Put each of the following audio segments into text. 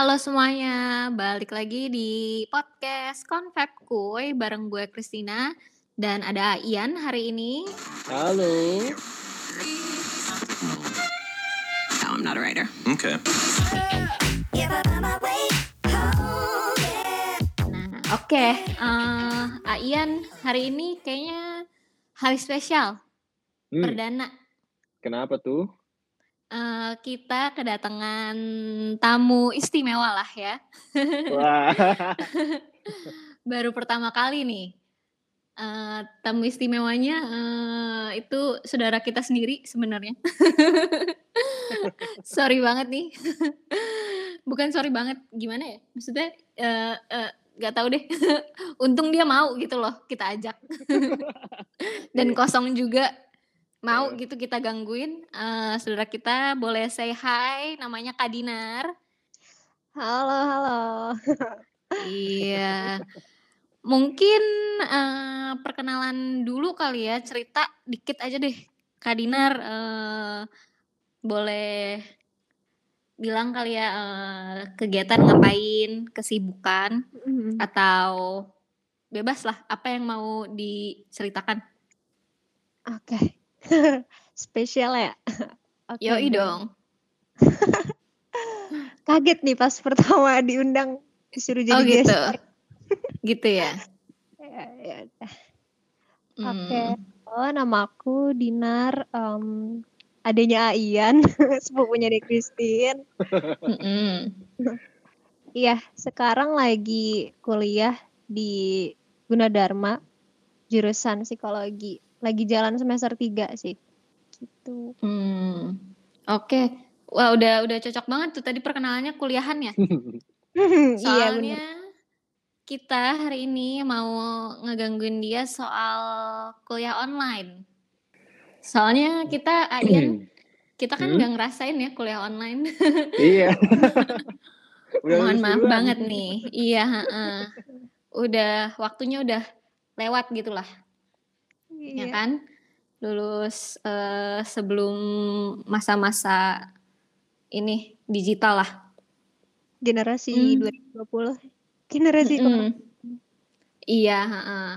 Halo semuanya, balik lagi di podcast Confab Kuy bareng gue Christina dan ada Ian hari ini. Halo. No, I'm not a writer. Okay. Nah, oke, eh, Ian hari ini kayaknya hari spesial Hmm, perdana. kenapa tuh? Eh, kita kedatangan tamu istimewa lah ya. Wah. Baru pertama kali nih. Eh, tamu istimewanya eh, itu saudara kita sendiri sebenarnya. sorry banget nih. Bukan sorry banget, gimana ya? Maksudnya eh, eh, nggak tahu deh. Untung dia mau gitu loh kita ajak. Dan kosong juga mau Iya. gitu kita gangguin. Eh, saudara kita boleh say hi, namanya Kadinar. Halo, halo. Iya. Mungkin eh, perkenalan dulu kali ya, cerita dikit aja deh. Kak Dinar eh, boleh bilang kali ya eh, kegiatan ngapain, kesibukan Mhm. atau bebas lah apa yang mau diceritakan. Oke. Spesial ya? Oke Yoi dong. Kaget nih pas pertama diundang disuruh jadi Oh gitu. guest. Gitu ya. Ya, ya udah. Oke. Hmm. Oh, nama aku Dinar, em, adanya Aian, sepupunya Dek Christine. Iya, sekarang lagi kuliah di Gunadarma, jurusan psikologi. Lagi jalan semester 3 sih. Gitu. Hmm. Oke. Wah, udah udah cocok banget tuh tadi perkenalannya kuliahan ya. iya. Soalnya kita hari ini mau ngegangguin dia soal kuliah online. Soalnya kita Adian, kita kan Hmm? nggak ngerasain ya kuliah online. iya. Udah Mohon maaf banget nih. Iya, heeh. Udah waktunya udah lewat gitulah, ya Iya. kan? Lulus eh, sebelum masa-masa ini digital lah. Generasi Hmm. 2020. Generasi Mm-mm. corona. Iya, heeh.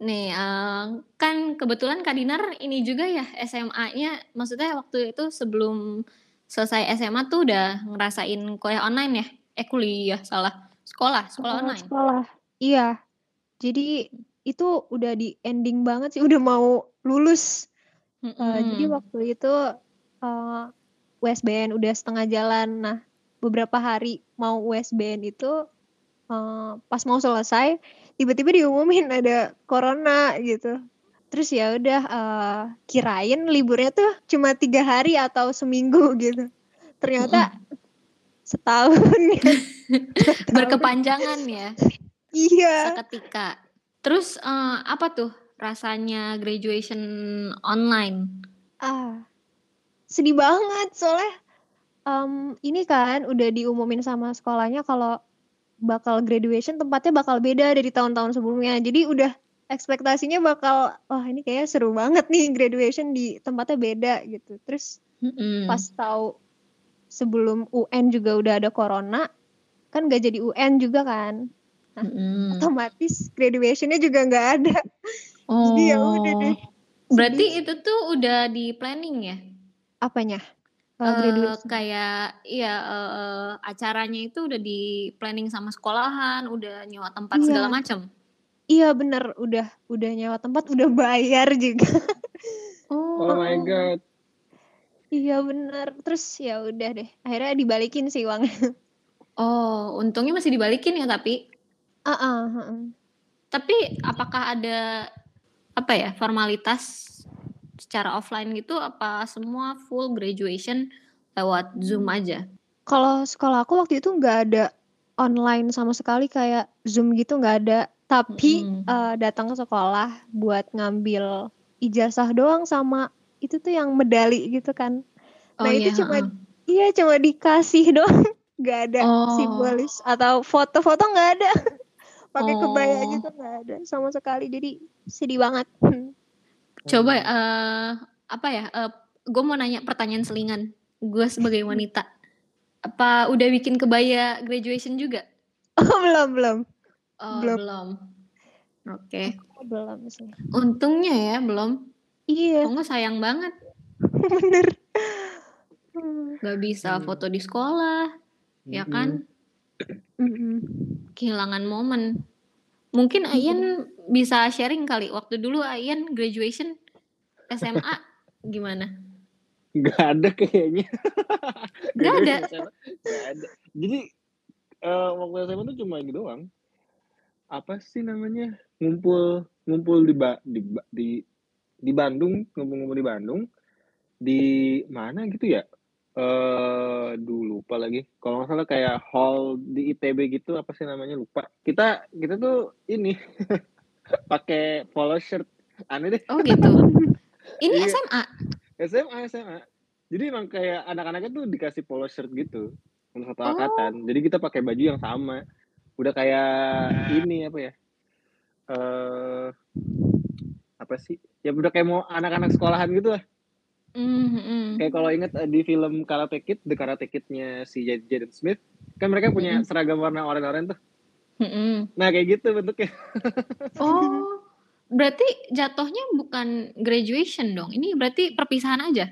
Nih, eh, kan kebetulan Kak Dinar ini juga ya SMA-nya, maksudnya waktu itu sebelum selesai SMA tuh udah ngerasain kuliah online ya? Eh kuliah, salah. Sekolah, sekolah Sekolah, online. sekolah. Iya. Jadi itu udah di ending banget sih, udah mau lulus. Eh, jadi Mm-mm. waktu itu eh, USBN udah setengah jalan. Nah, beberapa hari mau USBN itu eh, pas mau selesai, tiba-tiba diumumin ada corona gitu. Terus ya udah eh, kirain liburnya tuh cuma tiga hari atau seminggu gitu. Ternyata setahun ya. Setahun. Berkepanjangan ya, Iya. seketika. Terus eh, apa tuh rasanya graduation online? Ah, sedih banget soalnya em, ini kan udah diumumin sama sekolahnya kalau bakal graduation tempatnya bakal beda dari tahun-tahun sebelumnya. Jadi udah ekspektasinya bakal wah ini kayaknya seru banget nih graduation di tempatnya beda gitu. Terus Mm-mm. pas tahu sebelum UN juga udah ada corona, kan gak jadi UN juga kan. Mm-mm. Otomatis graduationnya juga nggak ada. Jadi ya udah deh. Oh, berarti itu tuh udah di planning ya? Apanya? Graduation. kayak iya eh, eh, acaranya itu udah di planning sama sekolahan, udah nyewa tempat segala Iya. macam. Iya bener, udah udah nyewa tempat, udah bayar juga. Oh my god. Iya bener. Terus ya udah deh, akhirnya dibalikin sih uangnya. Oh, untungnya masih dibalikin ya tapi. Ah, ah. Tapi apakah ada apa ya formalitas secara offline gitu? Apa semua full graduation lewat Zoom aja? Kalau sekolah aku waktu itu nggak ada online sama sekali kayak Zoom gitu nggak ada. Tapi Mm-mm. eh, datang ke sekolah buat ngambil ijazah doang sama itu tuh yang medali gitu kan. Oh Nah iya. itu cuma heeh. iya cuma dikasih doang, nggak ada Oh. simbolis atau foto-foto nggak ada. Pakai kebaya Oh. gitu nggak ada sama sekali. Jadi sedih banget. Hmm. Coba eh apa ya? gue mau nanya pertanyaan selingan. Gue sebagai wanita, Apa udah bikin kebaya graduation juga? Oh, belum belum. Oh, Belum. belum. Oke. Oh, belum sih. Untungnya ya belum. Iya, nggak sayang banget. bener. Hmm, Nggak bisa Hmm. foto di sekolah, ya Mm-mm. kan? Mm-mm. Kehilangan momen. Mungkin Ayan bisa sharing kali. Waktu dulu Ayan graduation SMA gimana? Nggak ada kayaknya. Nggak ada? Nggak ada. Jadi eh, waktu SMA tuh cuma ini doang. Apa sih namanya? Ngumpul ngumpul di ba- di ba- di di Bandung, ngumpul-ngumpul di Bandung. Di mana gitu ya? Eh dulu lupa lagi. Kalau nggak salah kayak hall di ITB gitu apa sih namanya lupa. Kita kita tuh ini pakai polo shirt. Aneh deh. Oh gitu. Ini Iya. SMA. SMA SMA jadi emang kayak anak-anaknya tuh dikasih polo shirt gitu untuk satu Oh. angkatan jadi kita pakai baju yang sama udah kayak ini apa ya eh apa sih ya udah kayak mau anak-anak sekolahan gitu lah Mm, mm. kayak kalau inget eh, di film Karate Kid The Karate Kid-nya si Jad- Jaden Smith kan mereka punya Mm-mm. seragam warna oranye-oranye tuh Mm-mm. nah kayak gitu bentuknya Oh, berarti jatuhnya bukan graduation dong. Ini berarti perpisahan aja.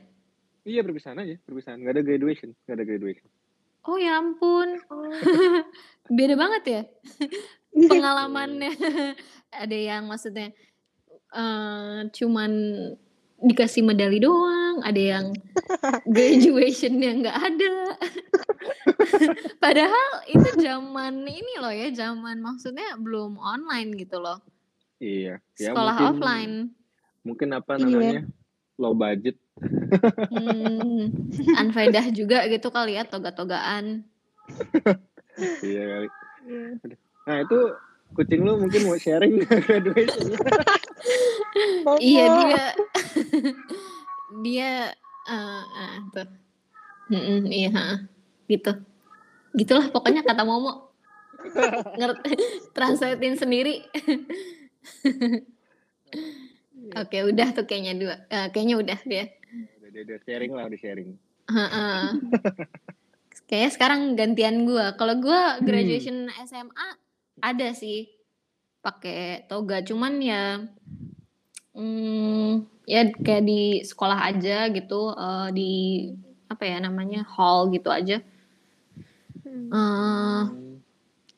iya perpisahan aja perpisahan nggak ada graduation nggak ada graduation Oh ya ampun, Oh, beda banget ya iya. pengalamannya. Ada yang maksudnya eh, cuman dikasih medali doang, ada yang graduationnya nggak ada. Padahal itu zaman ini loh ya, zaman maksudnya belum online gitu loh. iya ya Sekolah mungkin offline. mungkin apa Iya. namanya low budget Hmm, anfaedah juga gitu kali ya toga-togaan. iya kali Iya. Nah itu kucing lu mungkin mau sharing graduation Iya dia dia eh eh, tuh. Mm-mm, iya heeh. gitu. Gitulah pokoknya kata Momo. Ngerti translatein sendiri. Oke, udah tuh kayaknya dua. Eh, kayaknya udah dia. udah, udah, udah sharing lah udah sharing Heeh. Kayaknya sekarang gantian gua. Kalau gua graduation SMA ada sih pakai toga, cuman ya hmm, ya kayak di sekolah aja gitu, eh, di apa ya namanya hall gitu aja. Hmm. Eh,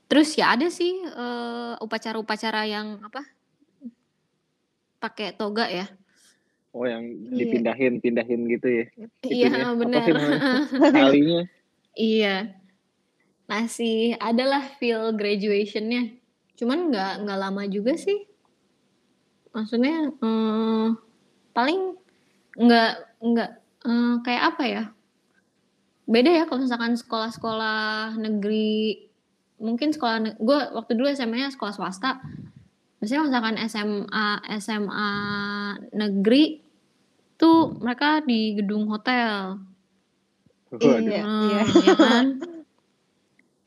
terus ya ada sih eh, upacara-upacara yang apa pakai toga ya. oh yang Iya. dipindahin pindahin gitu ya Iya benar. talinya Iya. Masih adalah feel graduationnya. Cuman nggak nggak lama juga sih. Maksudnya eh, paling nggak nggak eh, kayak apa ya? Beda ya kalau misalkan sekolah-sekolah negeri. Mungkin sekolah gue waktu dulu SMA-nya sekolah swasta. Biasanya misalkan SMA SMA negeri tuh mereka di gedung hotel. Waduh. Iya, Hmm, iya. ya kan?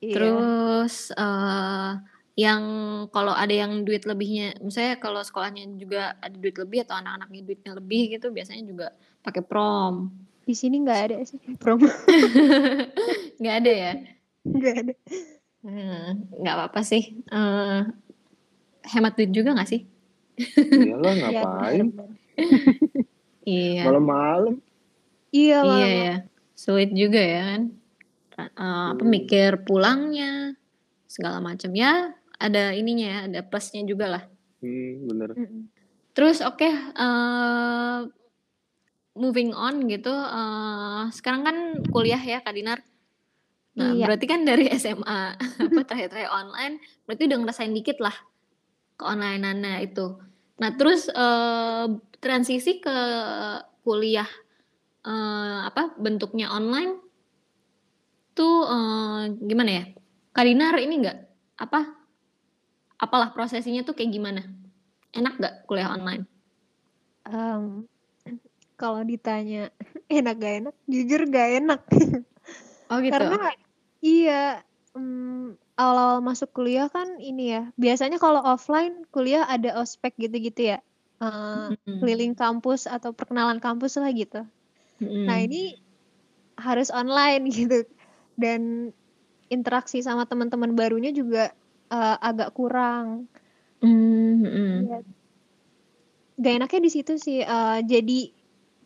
Iya. Terus eh yang kalau ada yang duit lebihnya, misalnya kalau sekolahnya juga ada duit lebih atau anak-anaknya duitnya lebih gitu, biasanya juga pakai prom. Di sini nggak ada sih prom. Nggak ada ya? Nggak ada. Hmm, nggak apa-apa sih. Eh hemat duit juga nggak sih? iyalah Iya, ngapain. Iya. malam-malam Iya, Iya malam. ya. Sulit juga ya kan? Eh, apa mikir pulangnya segala macam ya ada ininya ya ada plusnya juga lah hmm, bener. Terus oke, eh, moving on gitu. eh, sekarang kan kuliah ya Kak Dinar. Nah, Iya. berarti kan dari SMA apa terakhir-terakhir online, berarti udah ngerasain dikit lah keonlineannya itu. Nah, terus eh, transisi ke kuliah eh, apa bentuknya online tuh eh, gimana ya? Kak Dinar ini enggak apa apalah prosesinya tuh kayak gimana? Enak gak kuliah online? Em, kalau ditanya enak gak enak, jujur gak enak. Oh gitu. Karena iya, mm, awal-awal masuk kuliah kan ini ya. Biasanya kalau offline kuliah ada ospek gitu-gitu ya. Eh, Mm-mm. keliling kampus atau perkenalan kampus lah gitu. Mm-mm. Nah ini harus online gitu. Dan interaksi sama teman-teman barunya juga uh, agak kurang. Mhm. Iya. Gak enaknya di situ sih, uh, jadi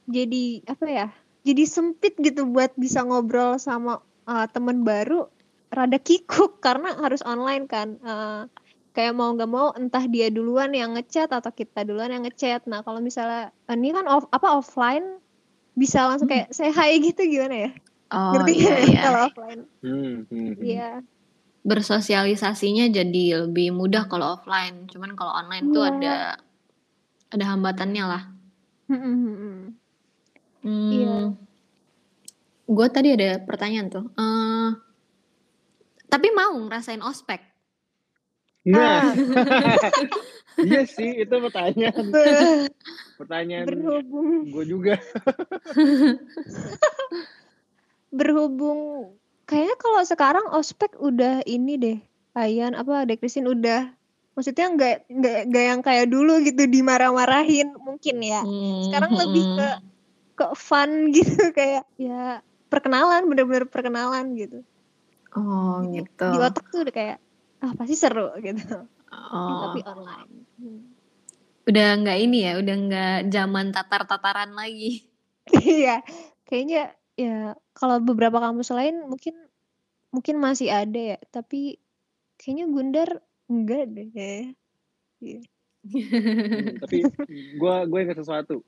jadi apa ya, jadi sempit gitu buat bisa ngobrol sama, uh, temen baru, rada kikuk karena harus online kan, uh, kayak mau nggak mau entah dia duluan yang ngechat atau kita duluan yang ngechat. Nah kalau misalnya ini kan off apa, offline bisa langsung Hmm. kayak say hi gitu gimana ya? Oh, Ngerti iya nggak iya. kalau offline? Hmm, hmm, hmm. Iya. Bersosialisasinya jadi lebih mudah kalau offline, cuman kalau online tuh Iya. ada ada hambatannya lah. Mhm mhm. Mmm. Iya. Gua tadi ada pertanyaan tuh, eee tapi mau ngerasain ospek? Nah. Ah. Iya sih, itu pertanyaan pertanyaan berhubung gue juga. berhubung kayaknya kalau sekarang ospek udah ini deh, Ayan, apa, Dek Christine udah maksudnya nggak nggak nggak yang kayak dulu gitu dimarah-marahin mungkin ya. Mmm, Sekarang lebih ke ke fun gitu kayak ya perkenalan, bener-bener perkenalan gitu. Oh, Di gitu. di otak tuh udah kayak, ah pasti seru gitu. Oh. Tapi online. Hmm. Udah nggak ini ya, udah nggak zaman tatar-tataran lagi. Iya, kayaknya ya kalau beberapa kampus lain mungkin mungkin masih ada ya, tapi kayaknya Gundar enggak deh. Hmm, tapi gua gue ingat sesuatu.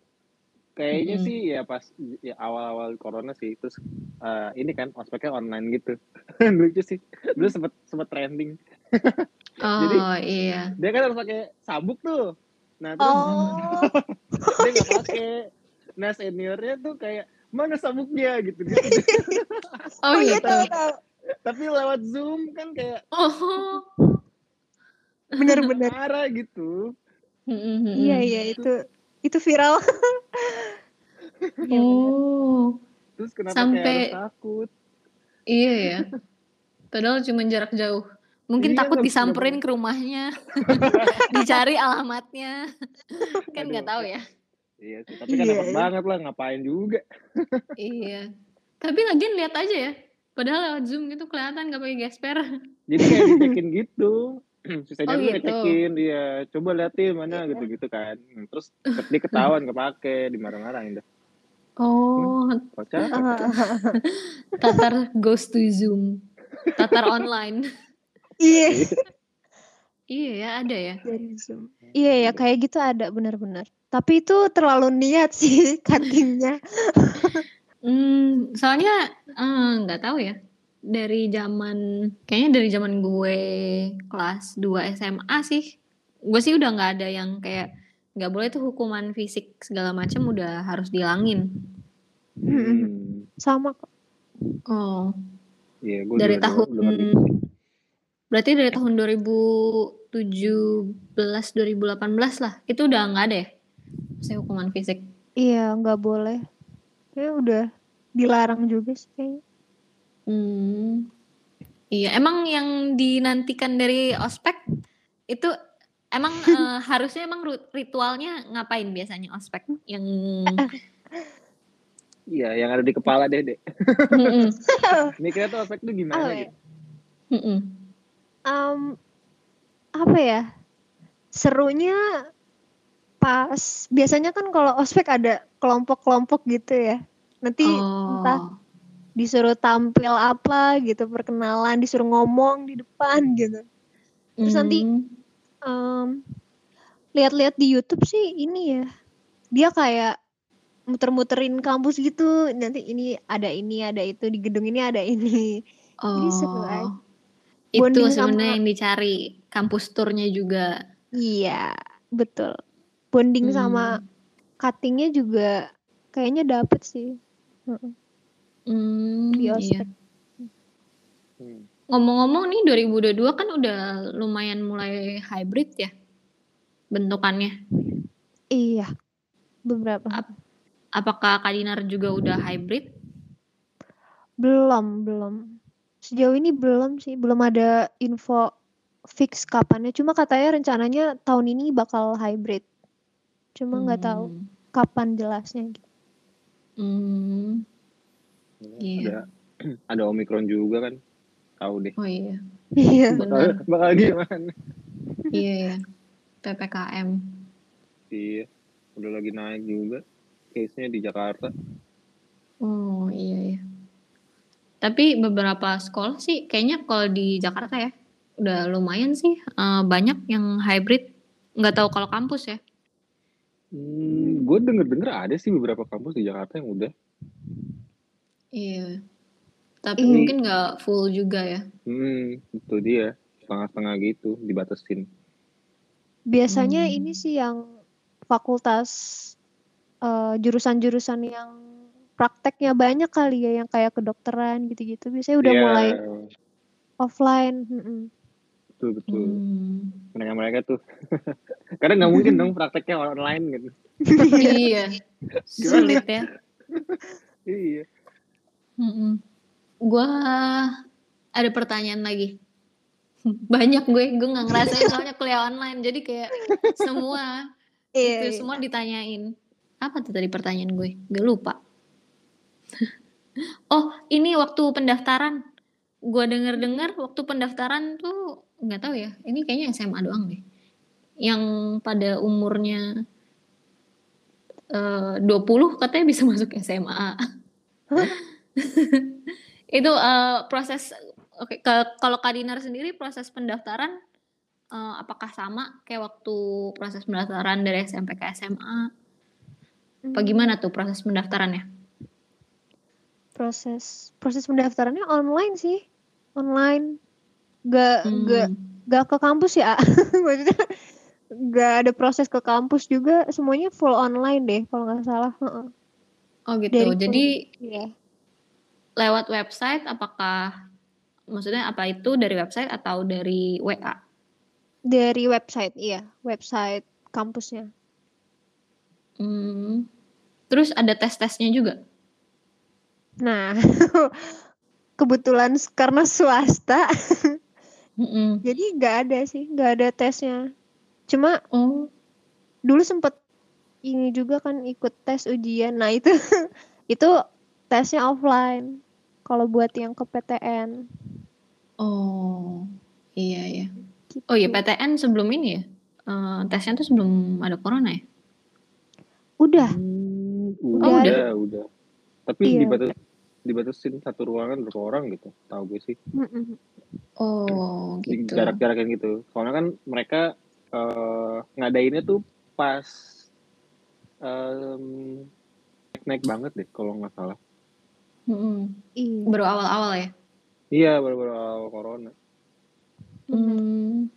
Kayaknya Mhm. sih ya pas ya awal-awal corona sih, terus, eee, ini kan ospeknya online gitu. Lucu sih, dulu sempet sempet trending. Jadi Oh, iya. dia kan harus pakai sabuk tuh. Nah terus Oh. dia nggak pakai. Nah seniornya tuh kayak, "Mana sabuknya?" Gitu-gitu. Oh, Oh iya gitu. tahu tahu. Tapi lewat Zoom kan kayak Oh. Bener. marah gitu. Mhm Iya iya itu itu viral. Iya. Oh. Terus kenapa kayak harus Sampai takut? Iya ya. Padahal cuman jarak jauh. Mungkin Iya, takut disamperin ke rumahnya, dicari alamatnya. Kan nggak tahu ya. Iya sih, tapi kan Iya dapet iya. banget lah, ngapain juga. Iya. Tapi lagian lihat aja ya, padahal lewat Zoom gitu kelihatan nggak pakai gesper. Jadi kayak dicekin gitu. Si Oh, gitu. ngecekin, iya, "Coba liatin mana," Iya. gitu-gitu kan. Hmm, terus dia ketahuan pake, dimarah-marahin dah. Hmm, Oh, kocak Ah, kocak. Tatar goes to Zoom. Tatar online. Iya. Iya ya, ada ya. Dari Zoom. Iya ya kayak gitu ada bener-bener. Tapi itu terlalu niat sih cutting-nya. Mmm, soalnya, eee, nggak tahu ya, dari zaman kayaknya dari zaman gue kelas 2 SMA sih, gue sih udah nggak ada yang kayak nggak boleh tuh hukuman fisik segala macam udah harus dihilangin. Mhm. Hmm, Sama kok. Oh, iya gua dari tahun berarti dari tahun 2017, 2018 lah, itu udah nggak ada ya? Maksudnya hukuman fisik? Iya nggak boleh. Kayaknya udah dilarang juga sih kayaknya. Mmm. Iya, emang yang dinantikan dari ospek itu emang, eee, harusnya emang ritualnya ngapain biasanya ospek? Yang Iya, yang ada di kepala deh, Dek. Mikirnya tuh ospek tuh gimana ya? gitu. Mmm, apa ya, serunya pas biasanya kan kalau ospek ada kelompok-kelompok gitu ya. Nanti entah Oh. disuruh tampil apa gitu, perkenalan, disuruh ngomong di depan gitu. Terus nanti, Mmm. mmm, lihat-lihat di YouTube sih ini ya, dia kayak muter-muterin kampus gitu, nanti ini ada ini, ada itu, di gedung ini ada ini. Jadi seru aja. Oh. Itu sebenarnya yang dicari, kampus tour-nya juga. Iya, betul. Bonding sama Mmm. cutting-nya juga kayaknya dapet sih. Heeh. Mmm, Di iya. Hmm. Ngomong-ngomong nih 2022 kan udah lumayan mulai hybrid ya, bentukannya? Iya, beberapa. Ap apakah Kak Dinar juga udah hybrid? Belum belum. Sejauh ini belum sih, belum ada info fix kapannya, cuma katanya rencananya tahun ini bakal hybrid. Cuma nggak tahu Mmm. kapan jelasnya gitu. Mmm. Iya, Iya. ada ada Omikron juga kan. Tahu deh. Oh iya, Iya. Bakal, bakal gimana? Iya ya. PPKM. Iya. Udah lagi naik juga case-nya di Jakarta. Oh iya ya. Tapi beberapa sekolah sih kayaknya kalau di Jakarta ya udah lumayan sih eh, banyak yang hybrid. Nggak tahu kalau kampus ya. Hmm, gue denger-denger ada sih beberapa kampus di Jakarta yang udah. Iya. Tapi Iya. mungkin nggak full juga ya. Hmm, itu dia. Setengah-setengah gitu, dibatasin. Biasanya Hmm. ini sih yang fakultas eh, jurusan-jurusan yang prakteknya banyak kali ya, yang kayak kedokteran gitu-gitu. Biasanya udah Iya, mulai offline. mm-mm. Betul betul. Hmm. Mereka-mereka tuh. Karena nggak mungkin dong prakteknya online gitu. iya. Sulit ya. Iya. Mm-mm. Gua ada pertanyaan lagi. Banyak gue, gue nggak ngerasain soalnya kuliah online. Jadi kayak semua Iya, itu iya. semua ditanyain. Apa tuh tadi pertanyaan gue? Gak lupa. oh, ini waktu pendaftaran. Gue denger-dengar waktu pendaftaran tuh nggak tahu ya. Ini kayaknya SMA doang deh. Yang pada umurnya eh 20 katanya bisa masuk SMA. itu eh, proses oke ke- kalau Kak Dinar sendiri proses pendaftaran eh, apakah sama kayak waktu proses pendaftaran dari SMP ke SMA? Apa Hmm, gimana tuh proses pendaftarannya? proses proses pendaftarannya online sih. Online. Gak gak Hmm. gak ke kampus ya. Maksudnya gak ada proses ke kampus juga. Semuanya full online deh kalau nggak salah. Oh gitu. Dari Jadi Iya. lewat website apakah maksudnya apa itu dari website atau dari WA? Dari website, iya, website kampusnya. Hmm. Terus ada tes-tesnya juga? Nah, kebetulan karena swasta, Mm-mm. jadi nggak ada sih, nggak ada tesnya. Cuma Oh, dulu sempet ini juga kan ikut tes ujian. Nah itu itu tesnya offline. Kalau buat yang ke PTN, oh, iya ya. gitu. Oh iya PTN sebelum ini ya? Eh, tesnya tuh sebelum ada corona ya? Udah, Hmm, Udah udah, udah. Tapi Iya. dibatas dibatasin satu ruangan berapa orang gitu. Tahu gue sih. Oh gitu. jarak-jarak yang gitu. Soalnya kan mereka eh, ngadainnya tuh pas em, naik banget deh kalau nggak salah. Iya. Baru awal-awal ya? Iya, baru-baru awal corona. Hmm,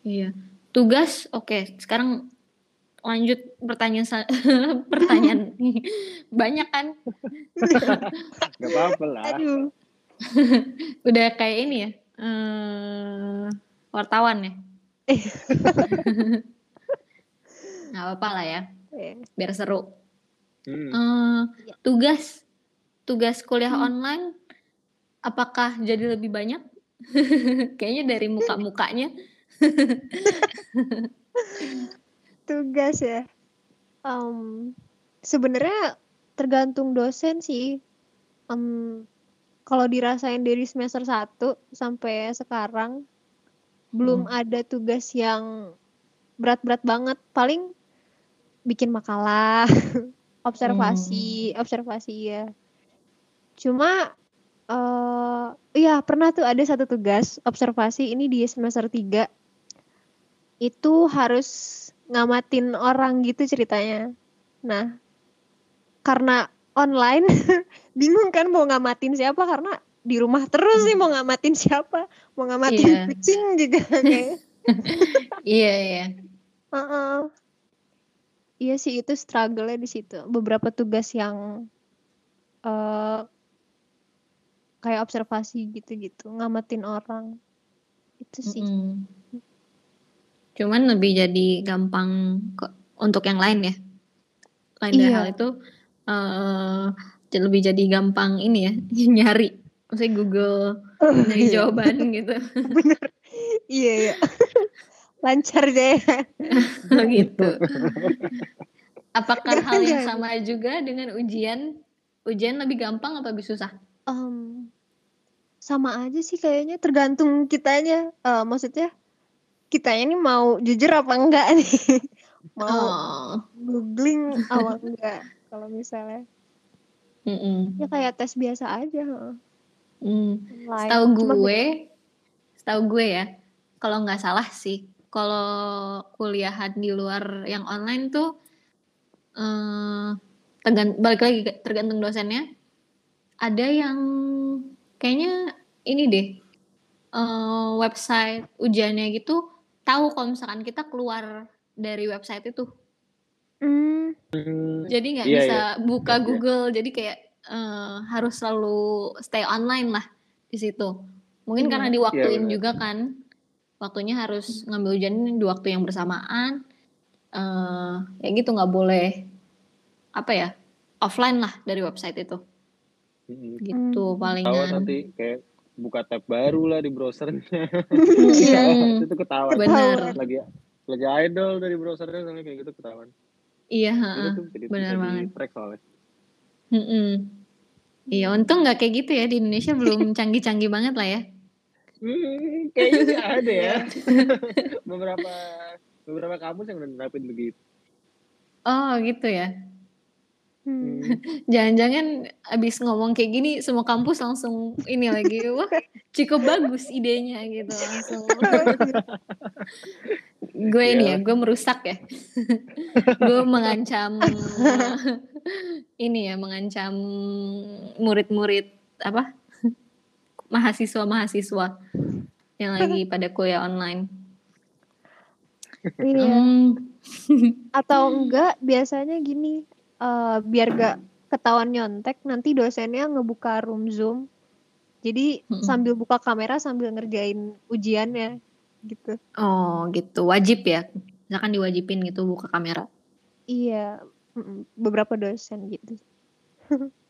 iya. Tugas, oke. Sekarang lanjut pertanyaan pertanyaan banyak kan? Gak apa-apa lah. Aduh, Udah kayak ini ya. eh wartawan ya. Nggak apa-apa lah ya, Eh, biar seru. Hmm. Eh, Iya. tugas, tugas kuliah Hmm. online, apakah jadi lebih banyak? Kayaknya dari muka-mukanya. Tugas ya. Em, sebenarnya tergantung dosen sih. Em, kalau dirasain dari semester 1 sampai sekarang belum Hmm. ada tugas yang berat-berat banget. Paling bikin makalah, observasi, observasi ya. Cuma eh iya pernah tuh ada satu tugas observasi ini di semester 3 itu harus ngamatin orang gitu ceritanya. Nah, karena online bingung kan mau ngamatin siapa karena di rumah terus sih mau ngamatin siapa, mau ngamatin Iya. kucing juga kayak. Iya, iya. Heeh. Iya sih itu struggle-nya di situ. Beberapa tugas yang eh kayak observasi gitu-gitu, ngamatin orang. Itu sih. Mm-mm. Cuman lebih jadi gampang kok untuk yang lain ya. Lain dari Iya. hal itu j- lebih jadi gampang ini ya nyari. Maksudnya Google nyari Iya. jawaban gitu. Bener. Iya, iya. Lancar deh. gitu. Apakah hal yang Jangan. sama juga dengan ujian? Ujian lebih gampang atau lebih susah? Mmm, sama aja sih kayaknya tergantung kitanya, eee, maksudnya kitanya nih mau jujur apa enggak nih, mau Oh. googling apa enggak kalau misalnya. Mhm. Ya kayak tes biasa aja, cuma beda gue setahu gue ya, kalau nggak salah sih, kalau kuliahan di luar yang online tuh, tergan balik lagi tergantung dosennya. Ada yang kayaknya ini deh, eee, website ujiannya gitu, tahu kalau misalkan kita keluar dari website itu. Mmm. Mmm, Jadi nggak iya bisa iya. buka Iya iya. Google, jadi kayak, eee, harus selalu stay online lah di situ. Mungkin karena Iya. Diwaktuin bener. juga kan, waktunya harus ngambil ujian di waktu yang bersamaan, eee, ya gitu nggak boleh, apa ya, offline lah dari website itu. Mhm. Gitu. Ketahuan palingan. nanti kayak buka tab baru lah di browser-nya. Iya. Itu ketahuan. Ketahuan. Lagi lagi idle dari browser-nya soalnya kayak gitu ketahuan. Iya, bisa banget. di-track soalnya. Mhm. Iya, untung nggak kayak gitu ya, di Indonesia belum canggih-canggih banget lah ya. Mmm, kayaknya sih ada ya. Iya. Beberapa beberapa kampus yang udah nerapin begitu. Oh, gitu ya? Jangan-jangan abis ngomong kayak gini semua kampus langsung ini lagi, wah cukup bagus idenya gitu, langsung gue ini ya, Iyalah. gue merusak ya. Gue mengancam, ini ya, mengancam murid-murid, apa, mahasiswa-mahasiswa yang lagi pada kuliah online. Iya. Mmm. Atau enggak biasanya gini, eee, biar gak ketahuan nyontek, nanti dosennya ngebuka room Zoom. Jadi Mhm. sambil buka kamera sambil ngerjain ujiannya, gitu. Oh, gitu, wajib ya? Misalkan diwajibin gitu buka kamera? Iya, beberapa dosen gitu.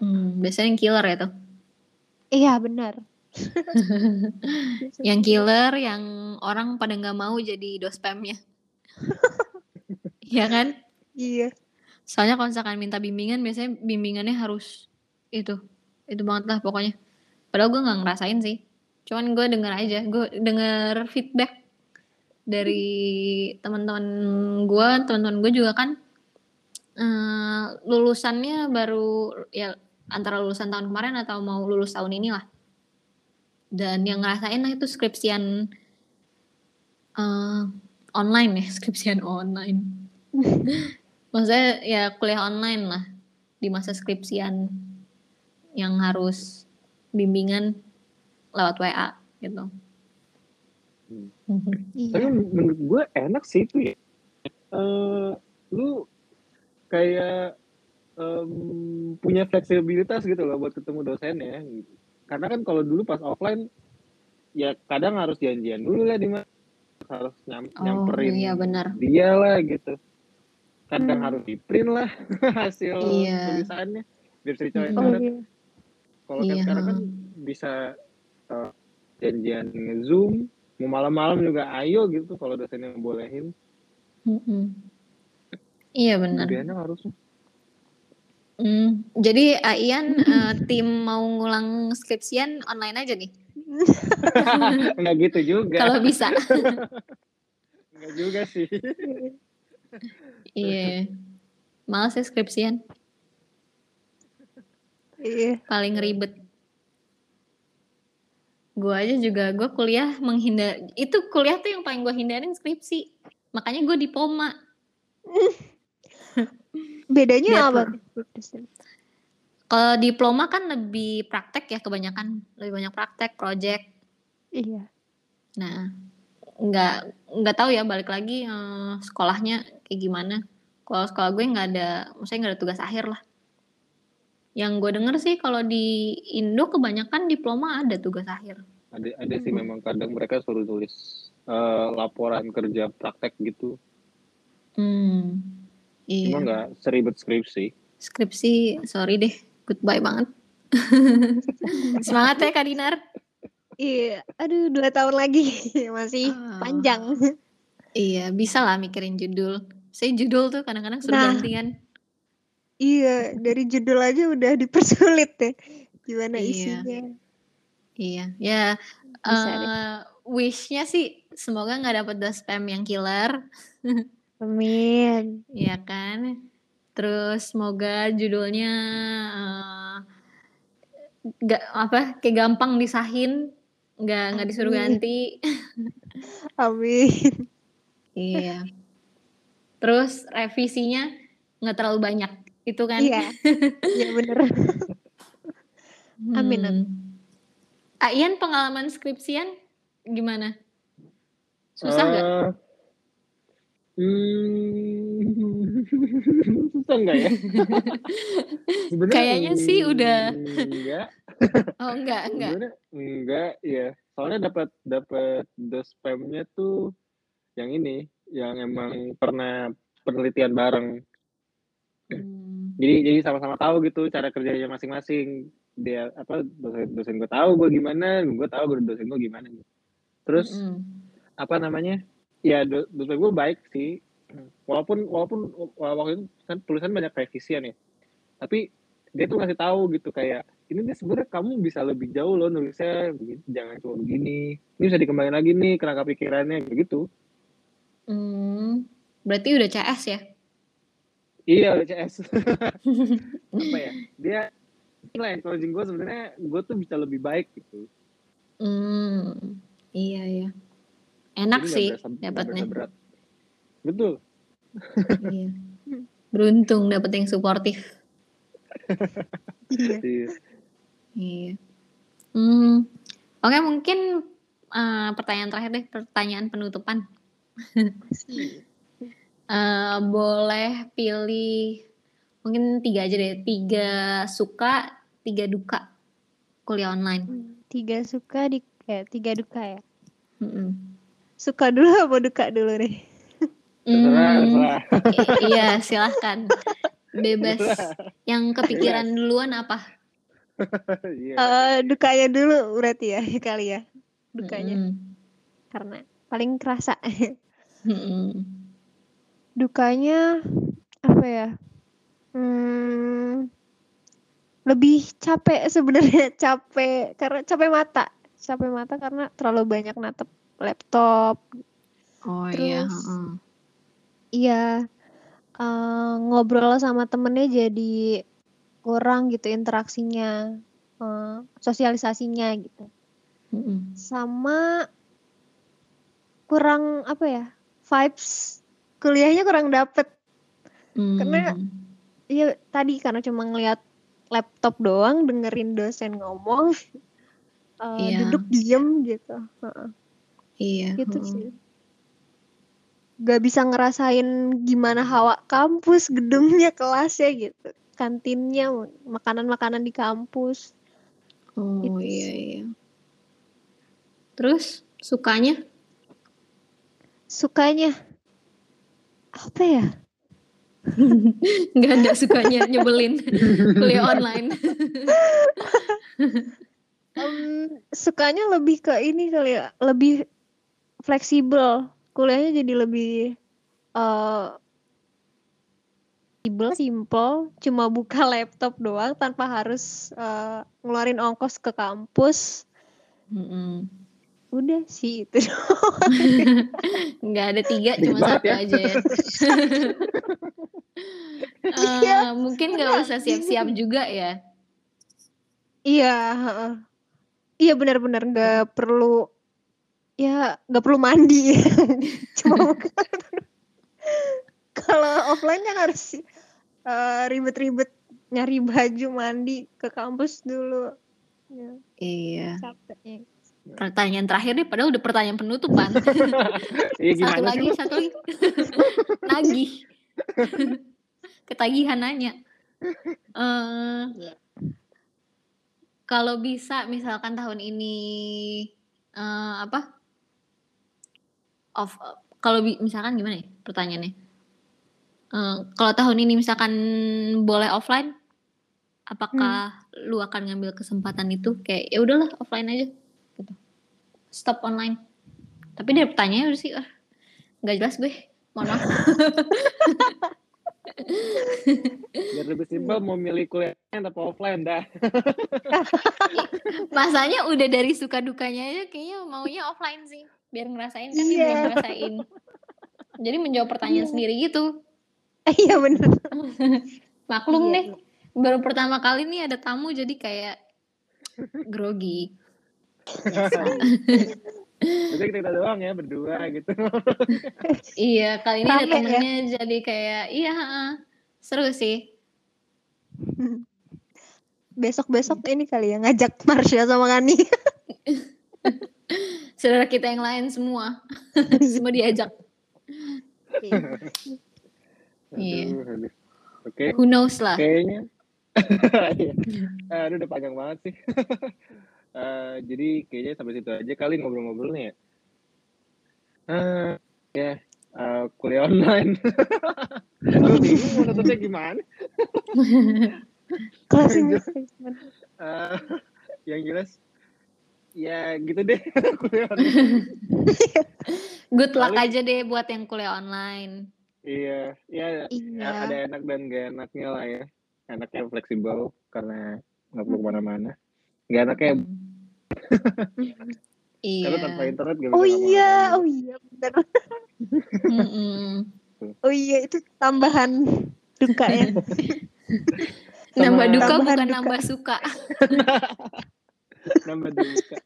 Mmm, biasanya yang killer ya tuh? Iya, benar. Yang killer, yang orang pada nggak mau jadi dospemnya. Iya kan? Iya. Soalnya kalau misalkan minta bimbingan, biasanya bimbingannya harus itu, itu banget lah pokoknya. Padahal gue nggak ngerasain sih, cuman gue denger aja, gue denger feedback dari teman-teman gue, teman-teman gue juga kan, eee, lulusannya baru ya antara lulusan tahun kemarin atau mau lulus tahun ini lah. Dan yang ngerasain lah itu skripsian, eee, online ya, skripsian online. Maksudnya ya kuliah online lah, di masa skripsian, yang harus bimbingan lewat WA gitu. Mmm. Mhm. Tapi Iya. menurut gue enak sih itu ya. Eee, lu kayak, mmm, punya fleksibilitas gitu loh buat ketemu dosennya gitu. Karena kan kalau dulu pas offline, ya kadang harus janjian dulu lah di mana, harus nyam Oh, nyamperin iya benar. dia lah gitu. Kadang Mmm. harus di-print lah hasil Iya. tulisannya, biar bisa dicoret Oh, iya. Kalau kan Iya, sekarang kan bisa, eee, janjian nge-Zoom, mau malam-malam juga ayo gitu kalau dosennya ngebolehin. Mhm. Iya benar. Enak harusnya. Mmm, jadi Aian, eee, tim mau ngulang skripsian online aja nih? Enggak gitu juga. Kalau bisa. Enggak juga sih. Iya. Males ya skripsian. Iya. Paling ribet. Gue aja juga, gue kuliah menghindar itu kuliah tuh yang paling gue hindarin skripsi. Makanya gue diploma. Bedanya Biar apa tuh dosen? Kalau diploma kan lebih praktek ya kebanyakan, lebih banyak praktek, project. Iya. Nah, nggak nggak tahu ya balik lagi, eee, sekolahnya kayak gimana. Kalau sekolah gue nggak ada maksudnya nggak ada tugas akhir lah. Yang gue denger sih kalau di Indo kebanyakan diploma ada tugas akhir. Ada ada sih Mhm. memang kadang mereka suruh tulis, eee, laporan kerja praktek gitu. Cuma iya. nggak seribet skripsi. Skripsi sorry deh, goodbye banget. Semangat ya Kak Dinar. Iya, aduh 2 tahun lagi masih Oh. panjang. Iya, bisa lah mikirin judul. Saya judul tuh kadang-kadang suruh Nah. ganti kan. Iya, dari judul aja udah dipersulit ya. gimana Iya. isinya. Iya, ya, Bisa deh. eee, wish-nya sih semoga nggak dapet the spam yang killer. Amin. Iya kan. Terus semoga judulnya, nggak apa, kayak gampang disahin, nggak nggak disuruh ganti. Amin. Iya. Terus revisinya nggak terlalu banyak, itu kan. Iya. Iya bener. Amin, amin. Hmm. Ah, Ian pengalaman skripsian gimana? Susah nggak? Eee, mmm, susah nggak ya? Kayaknya sih udah enggak. Oh enggak enggak? Sebenarnya enggak, ya. Soalnya dapat dapat the spam-nya tuh yang ini, yang emang pernah penelitian bareng. Mmm. Jadi jadi sama-sama tahu gitu cara kerjanya masing-masing. Dia apa, dosen dosen gue tahu gue gimana, gue tahu dosen gue gimana. Terus Mhm. apa namanya, ya do dosen gue baik sih. Walaupun walaupun waktu itu kan tulisan banyak revisian ya. Tapi dia tuh ngasih tahu gitu kayak, "Ini nih sebenarnya kamu bisa lebih jauh loh nulisnya, jangan cuma begini. Ini bisa dikembangin lagi nih kerangka pikirannya," begitu. Mmm, berarti udah CS ya? Iya udah CS. Apa ya, dia inilah encouraging gue sebenarnya gue tuh bisa lebih baik gitu. Mmm, iya iya. Enak Jadi sih dapatnya. Betul. Iya. Beruntung dapet yang suportif. Iya. Iya. Iya. Mmm, oke mungkin, eee, pertanyaan terakhir deh, pertanyaan penutupan. Eee, boleh pilih mungkin 3 aja deh, 3 suka, 3 duka kuliah online. Mmm, 3 suka di eh, 3 duka ya? Mhm. Suka dulu apa duka dulu nih? I iya silahkan. Bebas. Yang kepikiran duluan apa? Iya. Eee, dukanya dulu berarti ya kali ya? Dukanya. Mhm. Karena paling kerasa. Mhm. Dukanya apa ya? Mmm, lebih capek sebenarnya, capek karena capek mata capek mata karena terlalu banyak natap laptop. Oh iya, Terus heeh. iya, eee, ngobrol sama temennya jadi kurang gitu interaksinya, eee, sosialisasinya gitu. Mhm. Sama kurang apa ya, vibes kuliahnya kurang dapet. Karena Mmm. iya tadi karena cuma ngelihat laptop doang, dengerin dosen ngomong, eee, Iya. duduk diem gitu, heeh. Iya, Gitu heeh. sih. Nggak bisa ngerasain gimana hawa kampus, gedungnya, kelasnya gitu, kantinnya, makanan-makanan di kampus. Oh, Itu iya sih. iya. Terus sukanya? Sukanya apa ya? Nggak ada sukanya, nyebelin kuliah online. Mmm, sukanya lebih ke ini kali ya, lebih fleksibel. Kuliahnya jadi lebih, eee fleksibel, simpel, cuma buka laptop doang tanpa harus, eee, ngeluarin ongkos ke kampus. Mhm. Udah sih itu. Nggak ada 3 Dikit cuma 1 ya. aja ya. Iya, Eee, mungkin nggak usah siap-siap juga ya? Iya, heeh. Iya bener, nggak perlu ya nggak perlu mandi cuma. Kalau offline kan harus, eee, ribet-ribet nyari baju, mandi, ke kampus dulu. Ya, Iya. capeknya. Pertanyaan terakhir deh, padahal udah pertanyaan penutupan. Iya Satu sih lagi satu lagi. Nagih. Ketagihan nanya. Iya. kalau bisa misalkan tahun ini, eee, apa off kalau misalkan gimana ya pertanyaannya? Eee, kalau tahun ini misalkan boleh offline, apakah lu akan ngambil kesempatan itu? Kayak ya udahlah offline aja. Stop online. Tapi dari pertanyaannya udah sih, ah, nggak jelas gue, mohon maaf. Biar lebih simpel mau milih kuliahnya atau offline dah. Masanya udah dari suka dukanya aja kayaknya maunya offline sih. Biar ngerasain kan dia Iya. belum ngerasain. Jadi menjawab pertanyaan Iya. sendiri gitu. Iya bener. Maklum Iya, deh. Baru pertama kali nih ada tamu jadi kayak grogi. Jadi kita doang ya berdua gitu. iya, kali ini ada Rame ya? temennya jadi kayak iya, heeh. seru sih. Besok-besok ini kali ya ngajak Marsha sama Kani. Saudara kita yang lain semua. semua diajak. Iya. Aduh. Oke, Who knows lah. kayaknya. Iya. Aduh udah panjang banget sih. Eh, jadi kayaknya sampai situ aja kali ngobrol-ngobrolnya ya. Eh, ya, eh, kuliah online. Lu bingung mau nutupnya gimana? Closing statement. Eh, yang jelas ya gitu deh kuliah online. Good luck Paling- aja deh buat yang kuliah online. Iya, iya Iya. ada enak dan gak enaknya lah ya. Enaknya fleksibel karena nggak perlu ke mana-mana. Gak enaknya Iya. karena tanpa internet gak bisa Oh iya, oh iya. Mm-mm. Oh iya itu tambahan duka ya. Nambah duka Tambahan bukan duka. nambah suka. Nambah duka.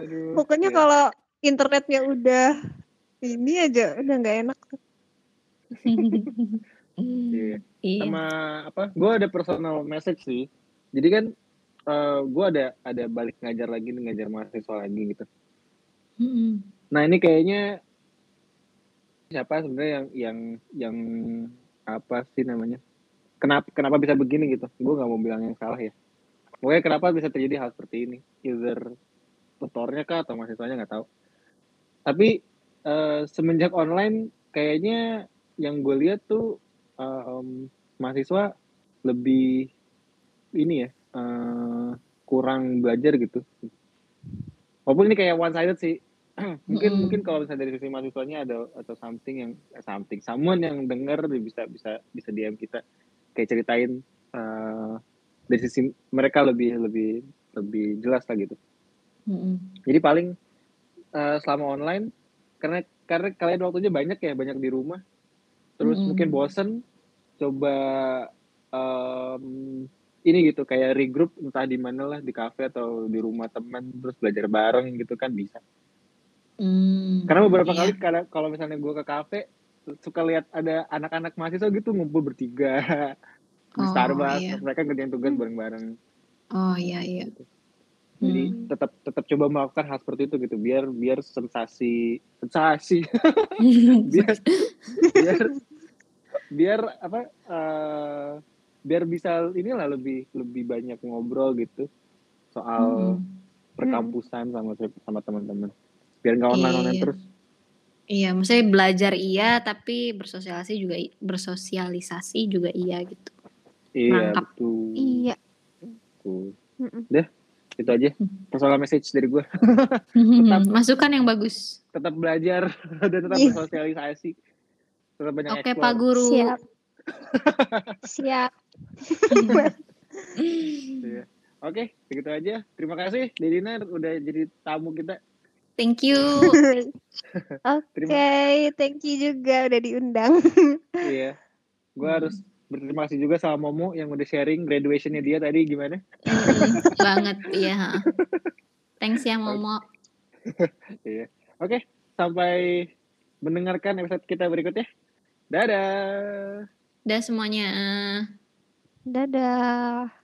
Aduh. Pokoknya ya. kalau internetnya udah ini aja udah nggak enak. Iya. Iya. sama apa gue ada personal message sih. Jadi kan eh gue ada ada balik ngajar lagi nih ngajar mahasiswa lagi gitu. Mm-mm. nah ini kayaknya siapa sebenarnya yang yang yang apa sih namanya? Kenapa kenapa bisa begini gitu? Gue nggak mau bilang yang salah ya. Pokoknya kenapa bisa terjadi hal seperti ini? Either tutornya kah atau mahasiswanya nggak tahu. Tapi eh, semenjak online kayaknya yang gue lihat tuh em, mahasiswa lebih ini ya eh, kurang belajar gitu walaupun ini kayak one sided sih mungkin Mm-mm. mungkin kalau misalnya dari sisi mahasiswanya ada atau something yang something someone yang dengar bisa bisa bisa DM kita kayak ceritain eh, dari sisi mereka lebih lebih lebih jelas lah gitu Mm-mm. jadi paling eh, selama online karena karena kalian waktunya banyak ya banyak di rumah terus Mm-mm. mungkin bosen coba em, ini gitu kayak regroup entah di mana lah di kafe atau di rumah teman terus belajar bareng gitu kan bisa Mm, karena beberapa iya. kali kalau misalnya gue ke kafe suka lihat ada anak-anak mahasiswa gitu ngumpul bertiga di Oh, Starbucks iya. mereka ngerjain tugas bareng-bareng Oh iya iya. jadi Hmm. tetap tetap coba melakukan hal seperti itu gitu biar biar sensasi sensasi biar biar biar apa eh, biar bisa inilah lebih lebih banyak ngobrol gitu soal Mm-mm. perkampusan sama sama teman-teman biar nggak online online Iya. terus Iya, maksudnya belajar iya, tapi bersosialisasi juga bersosialisasi juga iya gitu. iya Nangkap. betul Iya. betul. Mm-mm. Deh, itu aja personal message dari gue Masukan yang bagus. tetap belajar dan tetap Iya. bersosialisasi tetap banyak Oke. Pak Guru. Siap. Siap. Iya. Oke, begitu aja. Terima kasih Dedina udah jadi tamu kita. Thank you. Oke, Terima thank you juga udah diundang. Iya. Gue Hmm. harus berterima kasih juga sama Momo yang udah sharing graduationnya dia tadi gimana. Mm, banget, iya. ha. Thanks ya Momo. Iya. Oke, sampai mendengarkan episode kita berikutnya. Dadah. Udah semuanya. Dadah.